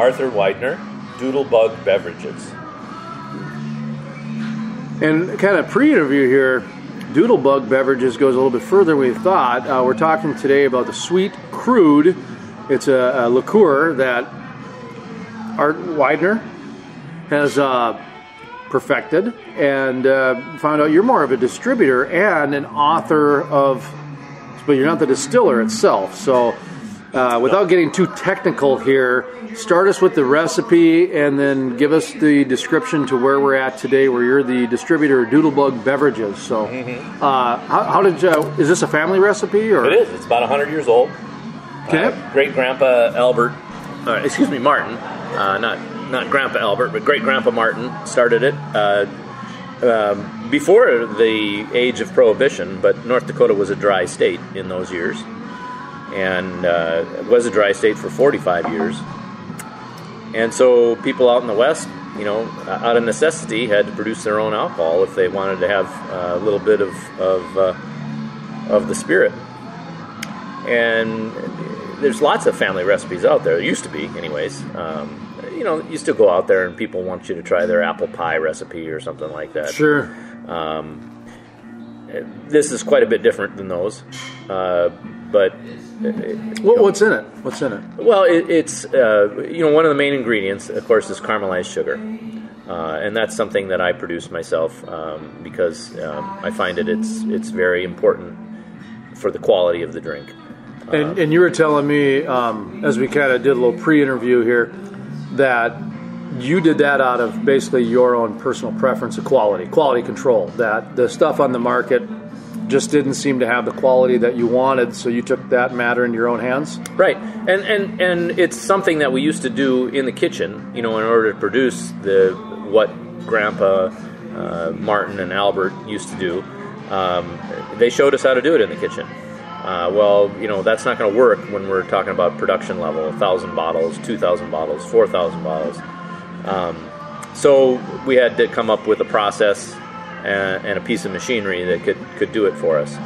Arthur Weidner, Doodlebug Beverages. And kind of pre-interview here, Doodlebug Beverages goes a little bit further than we thought. Uh, we're talking today about the Sweet Crude. It's a, a liqueur that Art Weidner has uh, perfected, and uh, found out you're more of a distributor and an author of, but you're not the distiller itself. So, uh, without getting too technical here, start us with the recipe and then give us the description to where we're at today, where you're the distributor of Doodlebug Beverages. So, uh, how, how did you, is this a family recipe or? It is. It's about 100 years old. Okay. Great Grandpa Albert, uh, excuse me, Martin, uh, not not Grandpa Albert, but Great Grandpa Martin started it uh, um, before the age of Prohibition. But North Dakota was a dry state in those years, and uh, it was a dry state for 45 years. And so people out in the West, you know, out of necessity, had to produce their own alcohol if they wanted to have uh, a little bit of of, uh, of the spirit. And there's lots of family recipes out there. There used to be, anyways. Um, you know, you still go out there and people want you to try their apple pie recipe or something like that. Sure. Um, this is quite a bit different than those, uh, but What, what's in it? What's in it? well, it, it's uh, you know one of the main ingredients, of course, is caramelized sugar, uh, and that's something that I produce myself um, because um, I find it it's it's very important for the quality of the drink. And, and you were telling me um, as we kind of did a little pre-interview here that you did that out of basically your own personal preference of quality, quality control. That the stuff on the market just didn't seem to have the quality that you wanted, so you took that matter into your own hands. Right, and and and it's something that we used to do in the kitchen, you know, in order to produce the what Grandpa uh, Martin and Albert used to do. Um, they showed us how to do it in the kitchen. Uh, well, you know, that's not going to work when we're talking about production level, thousand bottles, two thousand bottles, four thousand bottles. Um, so we had to come up with a process and, and a piece of machinery that could, could do it for us.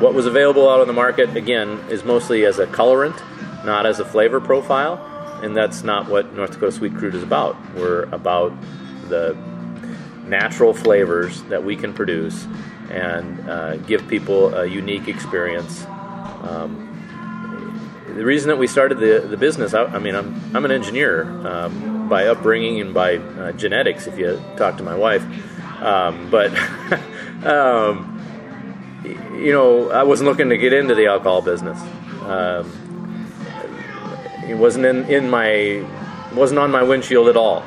What was available out on the market, again, is mostly as a colorant, not as a flavor profile, and that's not what North Dakota Sweet Crude is about. We're about the natural flavors that we can produce and uh, give people a unique experience. Um, the reason that we started the, the business, I, I mean, I'm, I'm an engineer um, by upbringing and by uh, genetics, if you talk to my wife. Um, but, um, you know, I wasn't looking to get into the alcohol business. Um, it wasn't in, in my, wasn't on my windshield at all.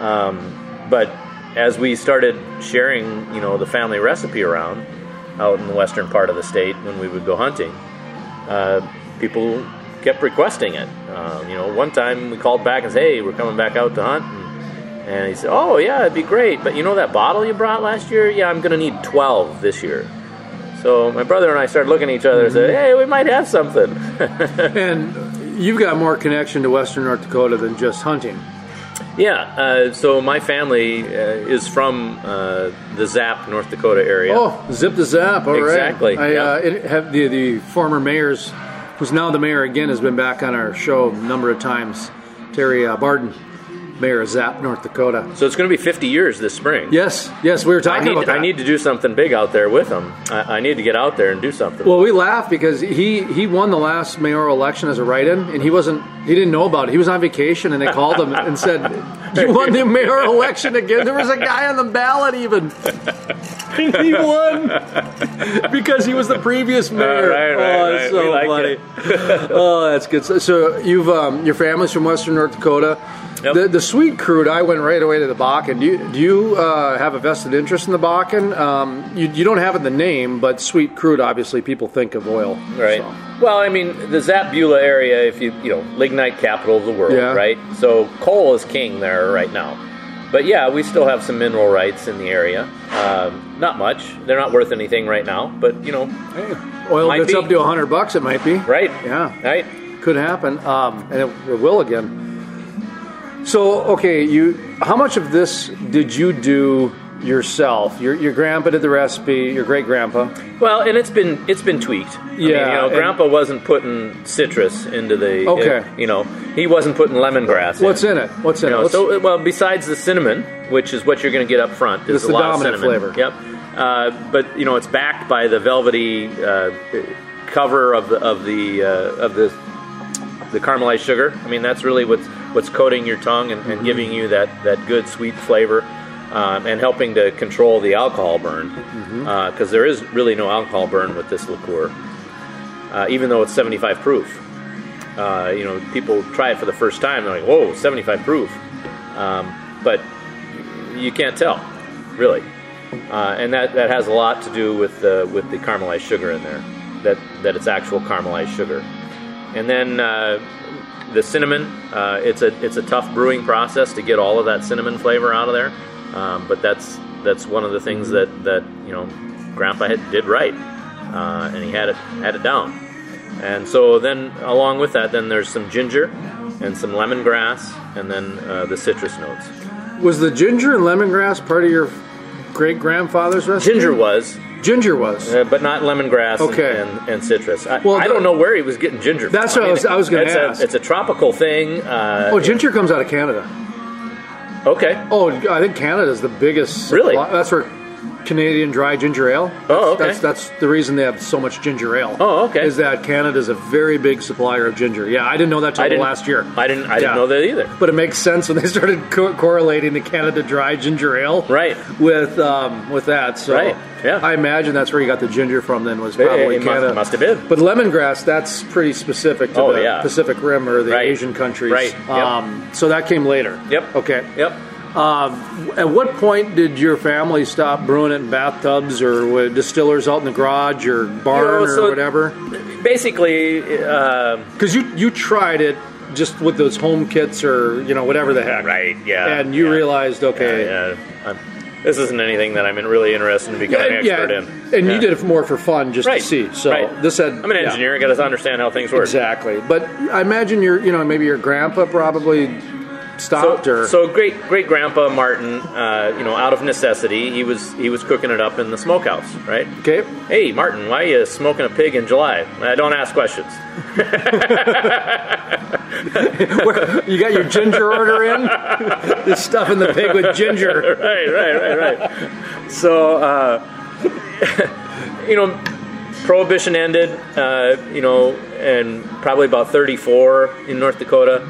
Um, but as we started sharing, you know, the family recipe around out in the western part of the state when we would go hunting, uh, people kept requesting it. Um, you know, one time we called back and said, "Hey, we're coming back out to hunt," and, he said, "Oh yeah, it'd be great, but you know that bottle you brought last year? Yeah, I'm going to need 12 this year." So my brother and I started looking at each other and said, "Hey, we might have something." And you've got more connection to Western North Dakota than just hunting. Yeah, uh, so my family uh, is from uh, the Zap, North Dakota area. Oh, zip the zap! All right. Exactly, I yeah. uh, it, have the the former mayor's, who's now the mayor again, has been back on our show a number of times. Terry uh, Barden, mayor of Zap, North Dakota. So it's going to be 50 years this spring. Yes, yes, we were I talking need, about that. I need to do something big out there with them. I, I need to get out there and do something. Well, we laugh because he he won the last mayoral election as a write-in, and he wasn't he didn't know about it. He was on vacation, and they called him and said, "You won the mayoral election again." There was a guy on the ballot even. He won because he was the previous mayor. right, right, oh, right. so like funny. oh, that's good. So, so you've um, your family's from Western North Dakota. Yep. The, the sweet crude, I went right away to the Bakken. Do you, do you uh, have a vested interest in the Bakken? Um, you, you don't have it in the name, but sweet crude, obviously, people think of oil. Right. So. Well, I mean, the Zap Beulah area, if you you know, lignite capital of the world, Yeah. right? So coal is king there right now. But yeah, we still have some mineral rights in the area. Um, not much. They're not worth anything right now, but you know, Oil Might gets be. up to 100 bucks, it might be. right? Yeah. Right. Could happen. Um, and it, it will again. So, okay, you. how much of this did you do yourself. Your your grandpa did the recipe. Your great grandpa. Well, and it's been it's been tweaked. I mean, Yeah, you know, Grandpa wasn't putting citrus into the. Okay. uh, you know, he wasn't putting lemongrass. What's in. in it? What's in You it? know, What's- so well, besides the cinnamon, which is what you're going to get up front, there's It's a the lot of dominant cinnamon. flavor. Yep. Uh, but you know, it's backed by the velvety uh, cover of the of the uh, of the the caramelized sugar. I mean, that's really what's what's coating your tongue and, Mm-hmm. and giving you that that good sweet flavor. Um, and helping to control the alcohol burn, Mm-hmm. because there is really no alcohol burn with this liqueur, uh, even though it's 75 proof uh, you know, people try it for the first time. They're like, "Whoa, 75 proof," um, but you can't tell, really, uh, and that, that has a lot to do with the with the caramelized sugar in there. That that it's actual caramelized sugar, and then uh, the cinnamon. Uh, it's a it's a tough brewing process to get all of that cinnamon flavor out of there, um, but that's that's one of the things that that you know, Grandpa had, did right, uh, and he had it had it down. And so then, along with that, then there's some ginger and some lemongrass, and then uh, the citrus notes. Was the ginger and lemongrass part of your great grandfather's recipe? Ginger was, Ginger was. uh, but not lemongrass Okay. and, and, citrus. I, Well, I don't know where he was getting ginger. From. That's what I was- I was gonna it's ask. A, it's a tropical thing. Uh, oh, ginger comes out of Canada. okay. Oh, I think Canada's the biggest. Really? supply- That's where Canadian dry ginger ale. Oh, okay. That's, that's the reason they have so much ginger ale. Oh, okay. Is that Canada's a very big supplier of ginger. Yeah, I didn't know that till last year. I didn't. I Yeah. didn't know that either. But it makes sense when they started co- correlating the Canada Dry ginger ale, Right. With um, with that. So Right, yeah. I imagine that's where you got the ginger from. Then was probably it must- Canada. must have been. But lemongrass, that's pretty specific to Oh, the yeah. Pacific Rim or the Right. Asian countries. Right, yep. Um, so that came later. Yep. Okay. Yep. Um, at what point did your family stop brewing it in bathtubs or with distillers out in the garage or barn You know, or whatever? Basically, uh, Because you you tried it just with those home kits or you know whatever the heck, right? Yeah. And you yeah. realized, okay, Yeah, I'm, this isn't anything that I'm really interested in becoming an expert in. and Yeah. you did it more for fun, just right. to see. So right. this had I'm an yeah, engineer. I got to understand how things work. exactly. But I imagine your you know maybe your grandpa probably stopped So, or so great great grandpa Martin, uh, you know, out of necessity, he was he was cooking it up in the smokehouse, right? okay. Hey, Martin, why are you smoking a pig in July? I don't ask questions. you got your ginger order in. This stuff in the pig with ginger. right, right, right, right. So, uh, you know, prohibition ended, uh, you know, and probably about 34 in North Dakota.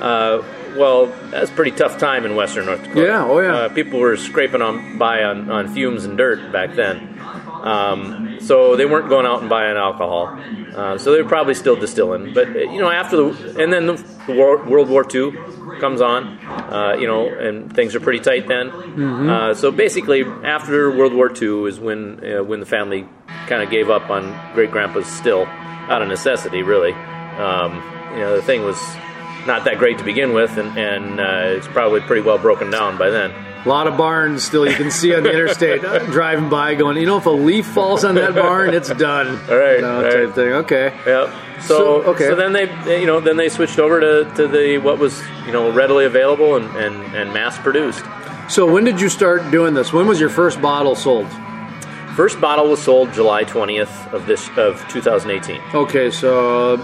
Uh, well, that's pretty tough time in Western North Dakota. Yeah, oh, yeah. Uh, people were scraping on by on, on fumes and dirt back then. Um, so they weren't going out and buying alcohol. Uh, so they were probably still distilling. But uh, you know, after the and then the, the war, World War II comes on, uh, you know, and things are pretty tight then. Mm-hmm. Uh, so basically, after World War II is when uh, when the family kind of gave up on great grandpa's still out of necessity, really. Um, you know, the thing was not that great to begin with, and, and uh, it's probably pretty well broken down by then. A lot of barns still you can see on the interstate uh, driving by, going, you know, if a leaf falls on that barn, it's done. All right, You know, all type right. thing. Okay. Yep. So, So, okay. so then they, you know, then they switched over to, to the what was you know readily available and, and, and mass produced. So when did you start doing this? When was your first bottle sold? First bottle was sold July twentieth of this of 2018. Okay, so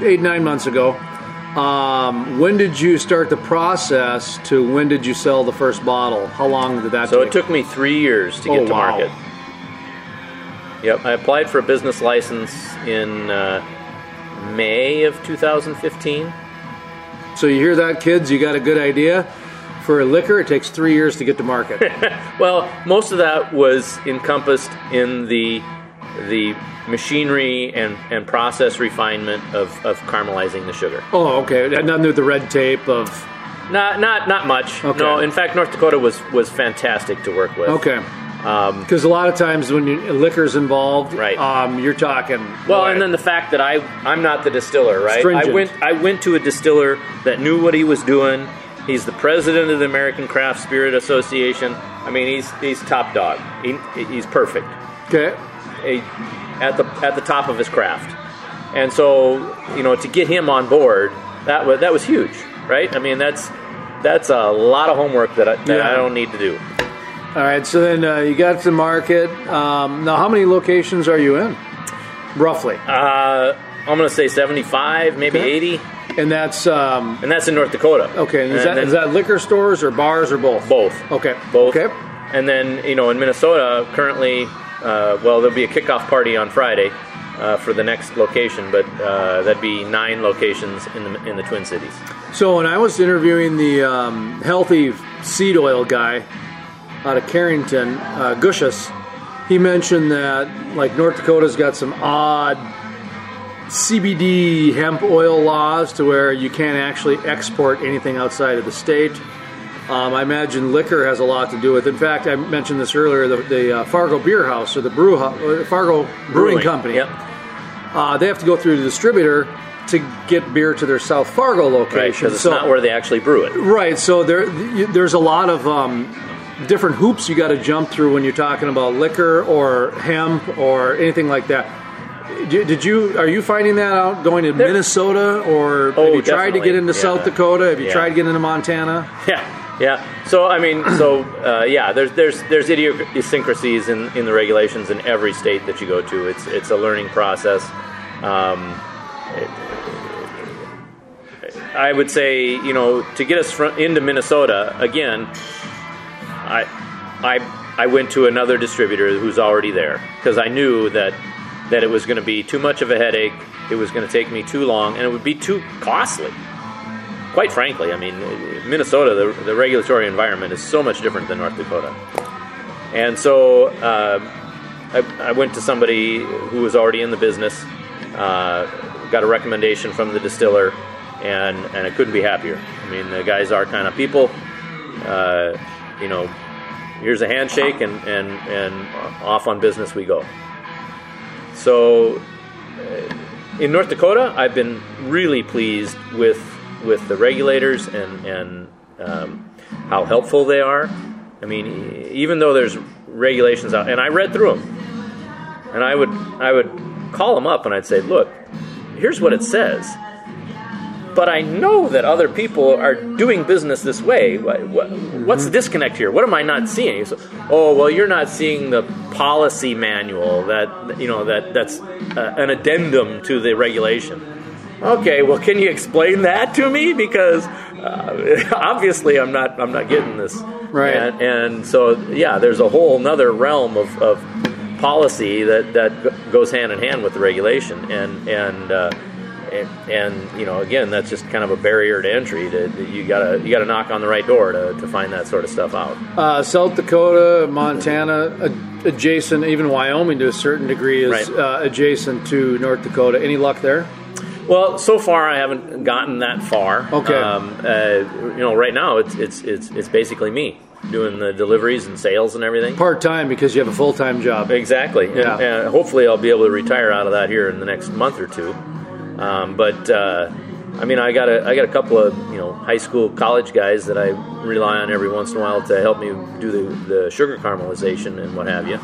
eight nine months ago. Um, when did you start the process? To when did you sell the first bottle? How long did that So take? it took me three years to get Oh, to wow. market. Yep, I applied for a business license in uh, May of 2015. So you hear that, kids? You got a good idea. For a liquor, it takes three years to get to market. Well, most of that was encompassed in the the machinery and, and process refinement of, of caramelizing the sugar. oh, okay. Nothing with the red tape of. Not not not much. Okay. No, in fact, North Dakota was was fantastic to work with. Okay. Um, Because a lot of times when you, liquor's involved, Right. Um, you're talking. well, boy, and then the fact that I I'm not the distiller, right? Stringent. I went I went to a distiller that knew what he was doing. He's the president of the American Craft Spirit Association. I mean, he's he's top dog. He, he's perfect. okay. A, at the at the top of his craft. And so, you know, to get him on board, that was that was huge, right? I mean, that's that's a lot of homework that I, that Yeah. I don't need to do. All right, so then uh, you got to market. Um, now, how many locations are you in, roughly? Uh, I'm going to say 75, maybe Okay. 80, And that's um, and that's in North Dakota. okay. Is And that, then is that liquor stores or bars or both? both? Okay. Both. Okay. And then you know in Minnesota currently, uh, well there'll be a kickoff party on Friday uh, for the next location, but uh, that'd be nine locations in the in the Twin Cities. So when I was interviewing the um, healthy seed oil guy out of Carrington, uh, Gushus, he mentioned that like North Dakota's got some odd CBD hemp oil laws to where you can't actually export anything outside of the state. Um, I imagine liquor has a lot to do with. it. In fact, I mentioned this earlier. The, the uh, Fargo Beer House or the Brew uh, Fargo Brewing, Company. Yep. Uh, they have to go through the distributor to get beer to their South Fargo location. Right, because it's So- not where they actually brew it. Right. So there, you- there's a lot of um, different hoops you got to jump through when you're talking about liquor or hemp or anything like that. Did did you? Are you finding that out going to Minnesota or have Oh, you tried to get into South Dakota? Have you Yeah. tried to get into Montana? Yeah, yeah. So I mean, so uh, yeah, there's there's there's idiosyncrasies in, in the regulations in every state that you go to. It's it's a learning process. Um, it- I would say, you know, to get us fr- into Minnesota again, I I I went to another distributor who's already there because I knew that that it was going to be too much of a headache. It was going to take me too long, and it would be too costly quite frankly, I mean, Minnesota, the, the regulatory environment is so much different than North Dakota. And so uh, I, I went to somebody who was already in the business, uh, got a recommendation from the distiller, and, and I couldn't be happier. I mean, the guys are kind of people. Uh, you know, here's a handshake, and, and, and off on business we go. So in North Dakota, I've been really pleased with with the regulators and and um, how helpful they are. I mean, even though there's regulations out, and I read through them, and I would I would call them up and I'd say, look, here's what it says. But I know that other people are doing business this way. What, what, what's the disconnect here? What am I not seeing? So, oh, well, you're not seeing the policy manual that you know that that's uh, an addendum to the regulation. Okay, well, can you explain that to me? Because uh, obviously, I'm not I'm not getting this. Right. And, and so, yeah, there's a whole another realm of, of policy that that goes hand in hand with the regulation, and and. Uh, and, and you know, again, that's just kind of a barrier to entry. To, that you gotta you gotta knock on the right door to, to find that sort of stuff out. Uh, South Dakota, Montana, adjacent, even Wyoming to a certain degree is Right. uh, adjacent to North Dakota. Any luck there? Well, so far I haven't gotten that far. Okay. Um, uh, you know, right now it's it's it's it's basically me doing the deliveries and sales and everything. Part time because you have a full time job. Exactly. And- Yeah. And, hopefully I'll be able to retire out of that here in the next month or two. Um, but uh, I mean, I got a I got a couple of you know high school, college guys that I rely on every once in a while to help me do the, the sugar caramelization and what have you.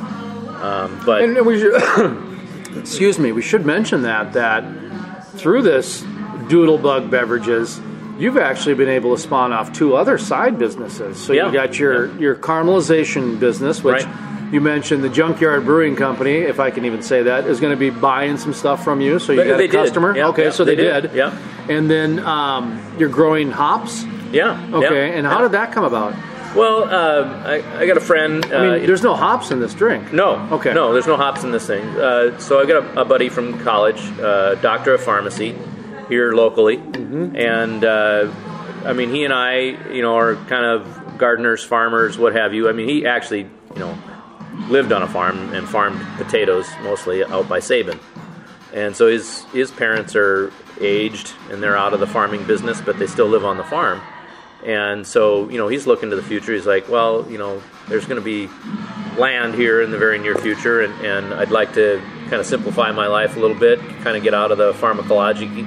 Um, but And we should, excuse me, we should mention that that through this Doodlebug Beverages, you've actually been able to spawn off two other side businesses. So Yeah. you got your your caramelization business, which Right. you mentioned the Junkyard Brewing Company, if I can even say that, is going to be buying some stuff from you. So you They- got a customer. Yeah, okay, yeah, so they, they did. did. Yeah. And then um, you're growing hops. yeah. Okay, yeah, and how yeah. did that come about? Well, um, I, I got a friend. I mean, uh, there's no hops in this drink. No. Okay. No, there's no hops in this thing. Uh, so I got a, a buddy from college, uh, doctor of pharmacy, here locally, Mm-hmm. and uh, I mean, he and I, you know, are kind of gardeners, farmers, what have you. I mean, he actually, you know, lived on a farm and farmed potatoes mostly out by Sabin, and so his his parents are aged and they're out of the farming business, but they still live on the farm. And so, you know, he's looking to the future. He's like, well, you know, there's going to be land here in the very near future, and, and I'd like to kind of simplify my life a little bit, kind of get out of the pharmacology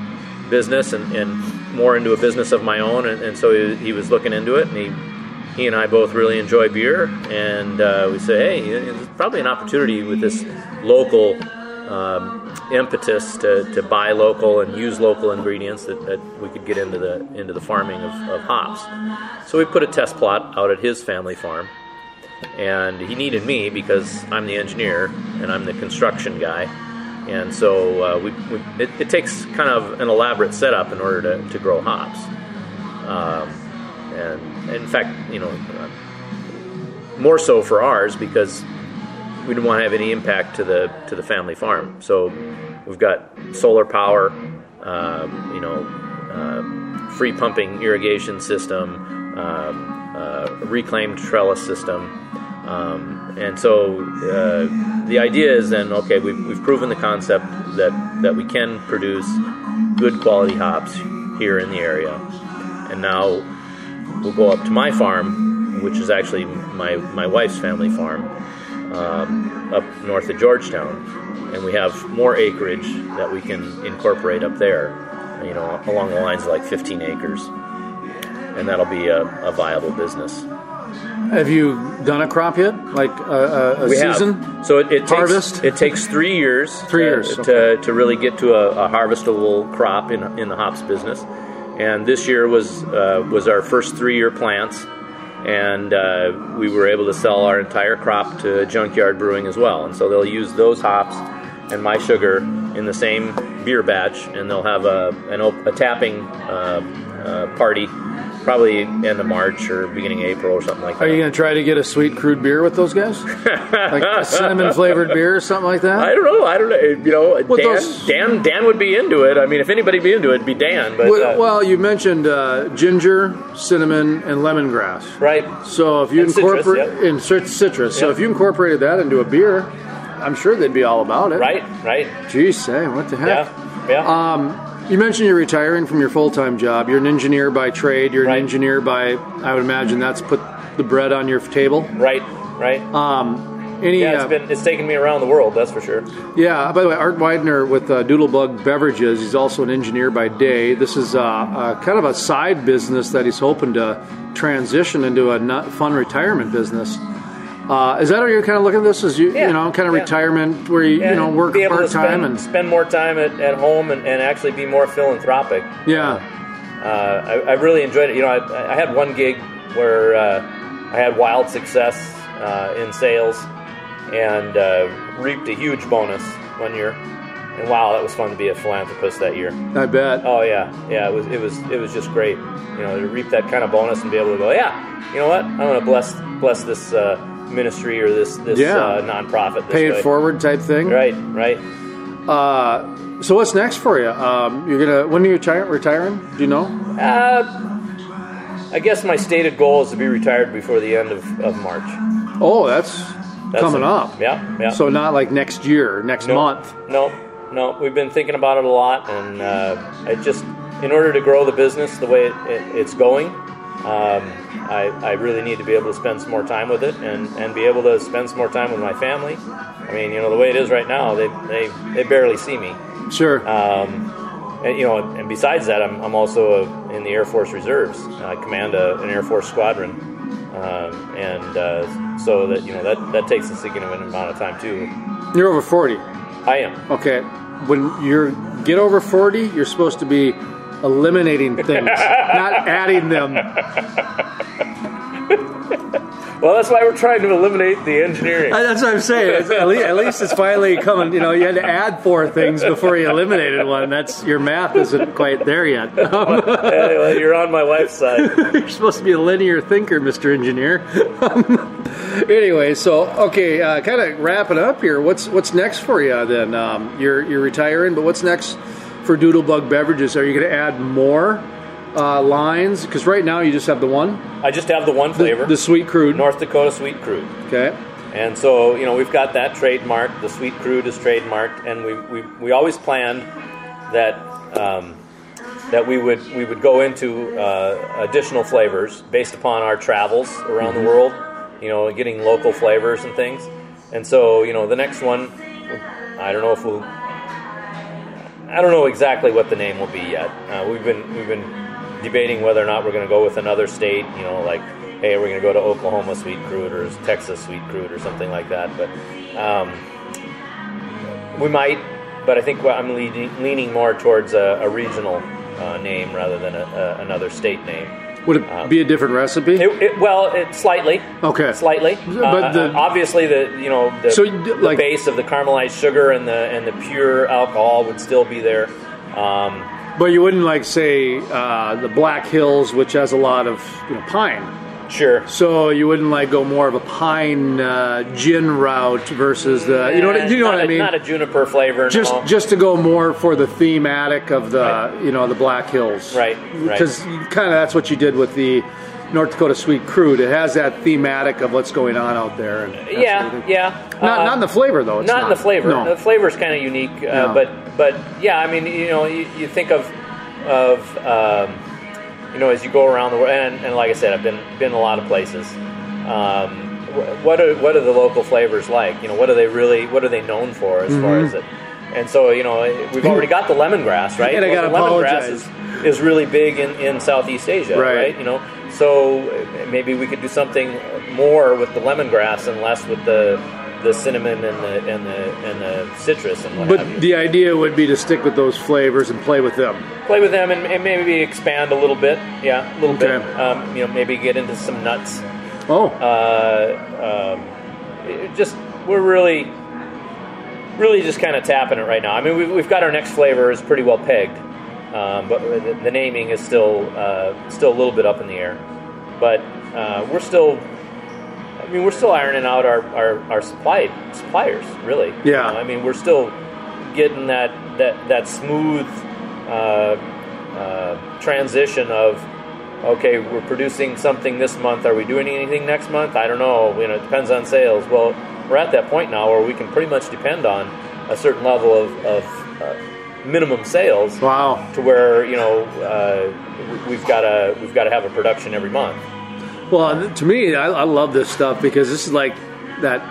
business and, and more into a business of my own. And, and so he, he was looking into it, and he he and I both really enjoy beer, and uh, we say, hey, it's probably an opportunity with this local um, impetus to, to buy local and use local ingredients that, that we could get into the into the farming of, of hops. So we put a test plot out at his family farm, and he needed me because I'm the engineer and I'm the construction guy. And so uh, we, we it, it, takes kind of an elaborate setup in order to, to grow hops. Um, and, and in fact, you know, more so for ours because we didn't want to have any impact to the to the family farm. So we've got solar power, uh, you know, uh, free pumping irrigation system, um, uh, reclaimed trellis system. Um, and so uh, the idea is then okay, we've, we've proven the concept that, that we can produce good quality hops here in the area. And now we'll go up to my farm, which is actually my, my wife's family farm, um, up north of Georgetown. And we have more acreage that we can incorporate up there, you know, along the lines of like 15 acres. And that'll be a, a viable business. Have you done a crop yet? Like a, a, we season? Have. So it, it harvest. Takes, it takes three years. Three to, years to, okay. to really get to a, a, harvestable crop in in the hops business. And this year was uh, was our first three year plants, and uh, we were able to sell our entire crop to Junkyard Brewing as well. And so they'll use those hops and my sugar in the same beer batch, and they'll have a an, a tapping uh, uh party probably end of March or beginning of April or something like that. Are you going to try to get a sweet crude beer with those guys? like cinnamon flavored beer or something like that? I don't know. I don't know. You know, Dan, those... Dan, Dan would be into it. I mean, if anybody be into it, it'd be Dan. But well, uh, well you mentioned uh, ginger, cinnamon, and lemongrass. Right. So if you incorporate citrus, yep. in citrus, so if you incorporated that into a beer, I'm sure they'd be all about it. Right. Right. Geez, say what the heck? Yeah. Yeah. Um, you mentioned you're retiring from your full time job. You're an engineer by trade. You're an engineer by, I would imagine that's put the bread on your table. Right, right. Um, any, yeah, it's uh, been it's taken me around the world, that's for sure. Yeah. By the way, Art Weidner with uh, Doodlebug Beverages. He's also an engineer by day. This is uh, uh, kind of a side business that he's hoping to transition into a fun retirement business. Uh, is that how you're kind of looking at this? As you, yeah, you know, kind of yeah. retirement where you, yeah, you know, work part time and spend more time at, at home and, and actually be more philanthropic. Yeah, uh, I, I, really enjoyed it. You know, I, I had one gig where uh, I had wild success uh, in sales and uh, reaped a huge bonus one year. And wow, that was fun to be a philanthropist that year. I bet. Oh yeah, yeah. It was it was it was just great. You know, to reap that kind of bonus and be able to go, yeah, you know what? I'm going to bless bless this uh, ministry or this this yeah. uh, nonprofit. This Pay it way. forward type thing. Right, right. Uh, so what's next for you? Um, you're gonna when are you retire, retiring? Do you know? Uh, I guess my stated goal is to be retired before the end of, of March. Oh, that's, that's coming a, up. Yeah, yeah. So not like next year, next no, month. No, no. We've been thinking about it a lot, and uh, it just in order to grow the business the way it, it, it's going, um, I, I really need to be able to spend some more time with it and, and be able to spend some more time with my family. I mean, you know, the way it is right now, they, they, they barely see me. Sure. Um, and, you know, and besides that, I'm, I'm also a, in the Air Force Reserves. I command a, an Air Force squadron. Um, and uh, so that, you know, that, that takes a significant amount of time too. You're over 40. I am. Okay. When you get over 40, you're supposed to be eliminating things, not adding them. Well, that's why we're trying to eliminate the engineering. That's what I'm saying. At least, at least, it's finally coming. You know, you had to add four things before you eliminated one. That's your math isn't quite there yet. well, you're on my wife's side. you're supposed to be a linear thinker, Mister Engineer. anyway, so okay, uh, kind of wrapping up here. What's what's next for you then? Um, you're you're retiring, but what's next for Doodlebug Beverages? Are you going to add more uh, lines? Because right now you just have the one. I just have the one flavor, the, the sweet crude, North Dakota sweet crude. Okay. And so you know we've got that trademarked. The sweet crude is trademarked, and we we, we always planned that um, that we would we would go into uh, additional flavors based upon our travels around mm-hmm. the world. You know, getting local flavors and things. And so you know the next one, I don't know if we'll. I don't know exactly what the name will be yet. Uh, we've been we've been debating whether or not we're going to go with another state. You know, like hey, we're going to go to Oklahoma sweet crude or Texas sweet crude or something like that. But um, we might. But I think I'm leaning, leaning more towards a, a regional uh, name rather than a, a, another state name. Would it be a different recipe? It, it, well, it, slightly. Okay. Slightly. But Uh, the- obviously the you know the, So you d- the base of the caramelized sugar and the and the pure alcohol would still be there. Um, but you wouldn't like say uh, the Black Hills, which has a lot of you know pine. Sure. So you wouldn't like go more of a pine uh, gin route versus the you know what, you know not what I a- mean. Not a juniper flavor. just no. just to go more for the thematic of the Right. you know the Black Hills, Right, right. Because kind of that's what you did with the North Dakota Sweet Crude. It has that thematic of what's going on out there. And that sort of yeah, yeah. Not Uh, not in the flavor though. It's not, in the flavor. No. The flavor is kind of unique, uh, Yeah. but but yeah, I mean, you know, you, you think of of um, you know as you go around the world, and, and like I said, I've been been a lot of places. Um, what are what are the local flavors like? You know, what are they really? What are they known for as far Mm-hmm. as it? And so you know, we've already got the lemongrass, right? And I gotta the lemongrass apologize. is, is really big in, in Southeast Asia, Right. right? You know, so maybe we could do something more with the lemongrass and less with the the cinnamon and the and the and the citrus and what. But the idea would be to stick with those flavors and play with them. Play with them and, and maybe expand a little bit, yeah, a little Okay. bit. Um, you know, maybe get into some nuts. Oh, Uh, um, just we're really, really just kind of tapping it right now. I mean, we've, we've got our next flavor is pretty well pegged, um, but the, the naming is still uh, still a little bit up in the air. But uh, we're still, mean, we're still ironing out our our, our supply suppliers, really. You Yeah. know, I mean, we're still getting that that that smooth uh, uh, transition of okay, we're producing something this month. Are we doing anything next month? I don't know. You know, it depends on sales. Well, we're at that point now where we can pretty much depend on a certain level of, of uh, minimum sales wow. to where you know uh, we've got to we've got to have a production every month. Well, to me, I, I love this stuff because this is like that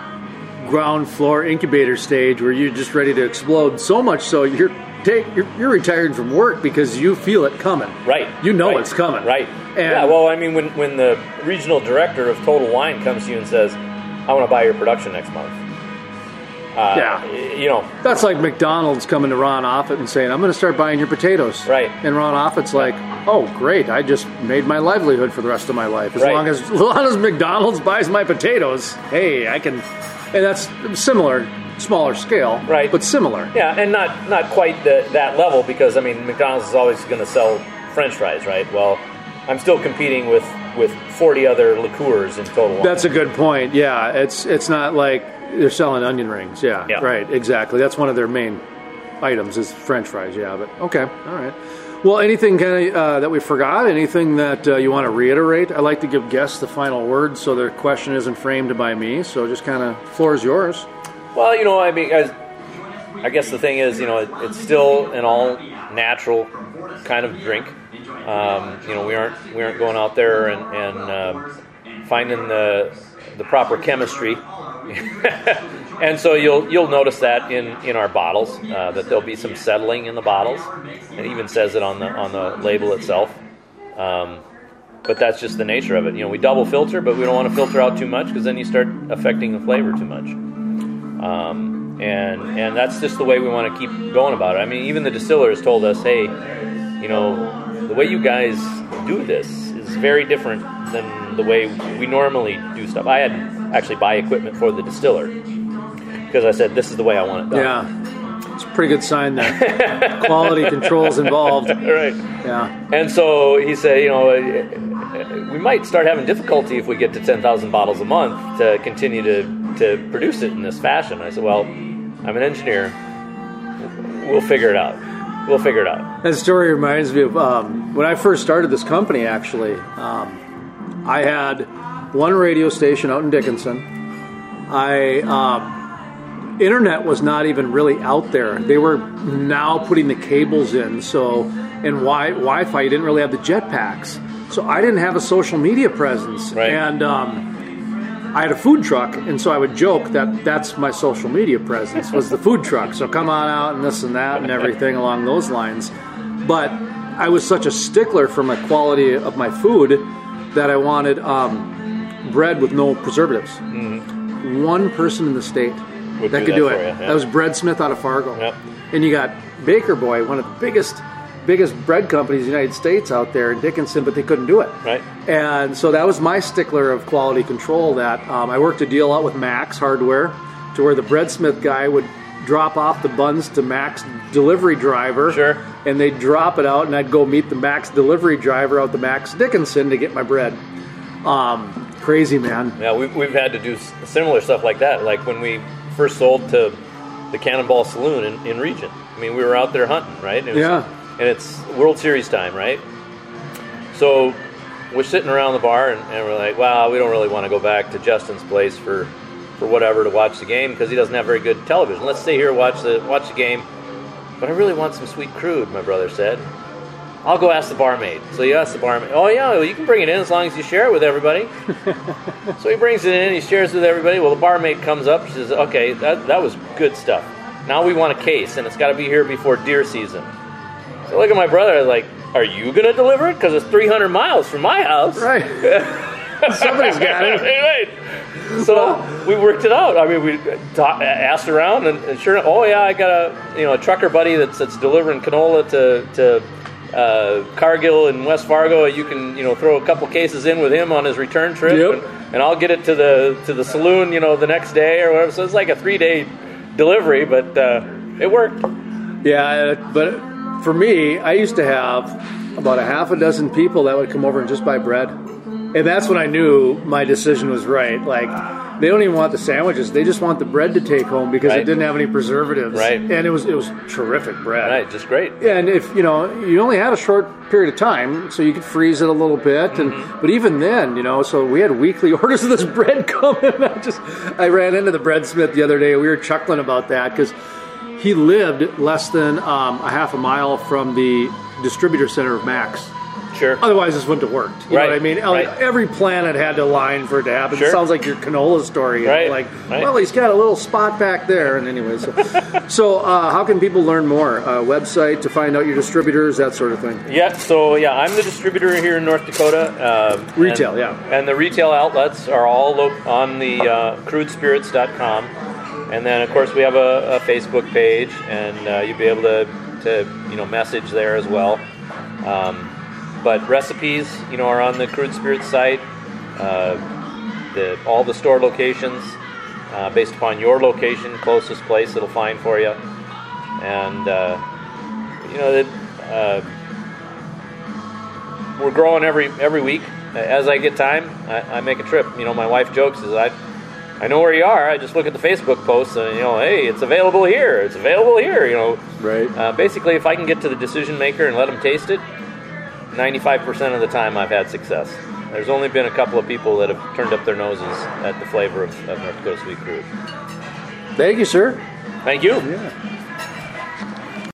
ground floor incubator stage where you're just ready to explode. So much so you're take you're, you're retiring from work because you feel it coming. Right. You know right, it's coming. Right. And- yeah. Well, I mean, when when the regional director of Total Wine comes to you and says, "I want to buy your production next month," uh, Yeah. you know, That's like McDonald's coming to Ron Offutt and saying, "I'm going to start buying your potatoes." Right. And Ron Offutt's like, "Oh, great! I just made my livelihood for the rest of my life. As Right. long as, as long as McDonald's buys my potatoes, hey, I can." And that's similar, smaller scale, Right. But similar. Yeah, and not not quite the, that level because I mean McDonald's is always going to sell French fries, right? Well, I'm still competing with with 40 other liqueurs in total. That's a good point. Yeah, it's it's not like they're selling onion rings. Yeah, Yeah. right. Exactly. That's one of their main items is French fries. Yeah, but okay, all right. Well, anything kind of uh, that we forgot? Anything that uh, you want to reiterate? I like to give guests the final word, so their question isn't framed by me. So just kind of floor is yours. Well, you know, I mean, as, I guess the thing is, you know, it, it's still an all natural kind of drink. Um, you know, we aren't we aren't going out there and, and um, finding the the proper chemistry. and so you'll you'll notice that in, in our bottles uh, that there'll be some settling in the bottles. It even says it on the on the label itself. Um, but that's just the nature of it. You know, we double filter, but we don't want to filter out too much because then you start affecting the flavor too much. Um, and and that's just the way we want to keep going about it. I mean, even the distiller has told us, hey, you know, the way you guys do this is very different than the way we normally do stuff. I had actually buy equipment for the distiller because I said this is the way I want it done. Yeah, it's a pretty good sign that quality control's involved. right. Yeah, And so he said, you know, we might start having difficulty if we get to 10,000 bottles a month to continue to, to produce it in this fashion. I said, well, I'm an engineer. We'll figure it out. We'll figure it out. That story reminds me of um, when I first started this company. Actually, um, I had one radio station out in Dickinson. I um, internet was not even really out there. They were now putting the cables in. So and wi- Wi-Fi, you didn't really have the jetpacks. So I didn't have a social media presence. Right. And um, I had a food truck, and so I would joke that that's my social media presence was the food truck. So come on out and this and that and everything along those lines. But I was such a stickler for my quality of my food that I wanted um, bread with no preservatives. One person in the state Would that do could that do it. you, yeah. That was Breadsmith out of Fargo. Yep. And you got Baker Boy, one of the biggest biggest bread companies in the United States out there in Dickinson, but they couldn't do it. Right. And so that was my stickler of quality control. That um, I worked a deal out with Max Hardware, to where the breadsmith guy would drop off the buns to Max delivery driver. Sure. And they'd drop it out, and I'd go meet the Max delivery driver out the Max Dickinson to get my bread. Um, crazy man. Yeah, we've, we've had to do similar stuff like that. Like when we first sold to the Cannonball Saloon in, in Region. I mean, we were out there hunting, right? It was- Yeah. And it's World Series time, right? So we're sitting around the bar and, and we're like, wow, we don't really want to go back to Justin's place for, for whatever to watch the game because he doesn't have very good television. Let's stay here watch the watch the game. But I really want some sweet crude, my brother said. I'll go ask the barmaid. So you ask the barmaid. Oh yeah, well, you can bring it in as long as you share it with everybody. so he brings it in. He shares it with everybody. Well, the barmaid comes up. She says, "Okay, that that was good stuff. Now we want a case, and it's got to be here before deer season." So I look at my brother like, "Are you gonna deliver it? Because it's 300 miles from my house." Right. Somebody's got it. right. So we worked it out. I mean, we asked around, and, and sure, oh yeah, I got a you know a trucker buddy that's that's delivering canola to to uh, Cargill in West Fargo. You can you know throw a couple cases in with him on his return trip, Yep. and, and I'll get it to the to the saloon you know the next day or whatever. So it's like a three day delivery, but uh, it worked. Yeah, but for me, I used to have about a half a dozen people that would come over and just buy bread. And that's when I knew my decision was right. Like, they don't even want the sandwiches; they just want the bread to take home because Right. it didn't have any preservatives. Right. And it was it was terrific bread. Right, just great. And if you know, you only had a short period of time, so you could freeze it a little bit. And Mm-hmm. but even then, you know, so we had weekly orders of this bread coming. I just I ran into the breadsmith the other day. And we were chuckling about that because he lived less than um, a half a mile from the distributor center of Max. Sure. Otherwise, this wouldn't have worked. You know Right, what I mean? Right. Every planet had to align for it to happen. Sure. It sounds like your canola story. Right, Like, right. well, he's got a little spot back there. And anyway, so, so uh, how can people learn more? Uh, website to find out your distributors, that sort of thing. Yeah, so yeah, I'm the distributor here in North Dakota. Um, Retail, and- yeah. And the retail outlets are all lo- on the uh, crudespirits.com. And then, of course, we have a, a Facebook page, and uh, you'll be able to, to, you know, message there as well. Um, but recipes, you know, are on the Crude Spirits site. Uh, the, all the store locations, uh, based upon your location, closest place it'll find for you. And, uh, you know, that, uh, we're growing every every week. As I get time, I, I make a trip. You know, my wife jokes is I I know where you are. I just look at the Facebook posts and you know, hey, it's available here. It's available here. You know, Right. uh, basically, if I can get to the decision maker and let them taste it, 95% of the time I've had success. There's only been a couple of people that have turned up their noses at the flavor of, of North Dakota Sweet Crude. Thank you, sir. Thank you. Yeah.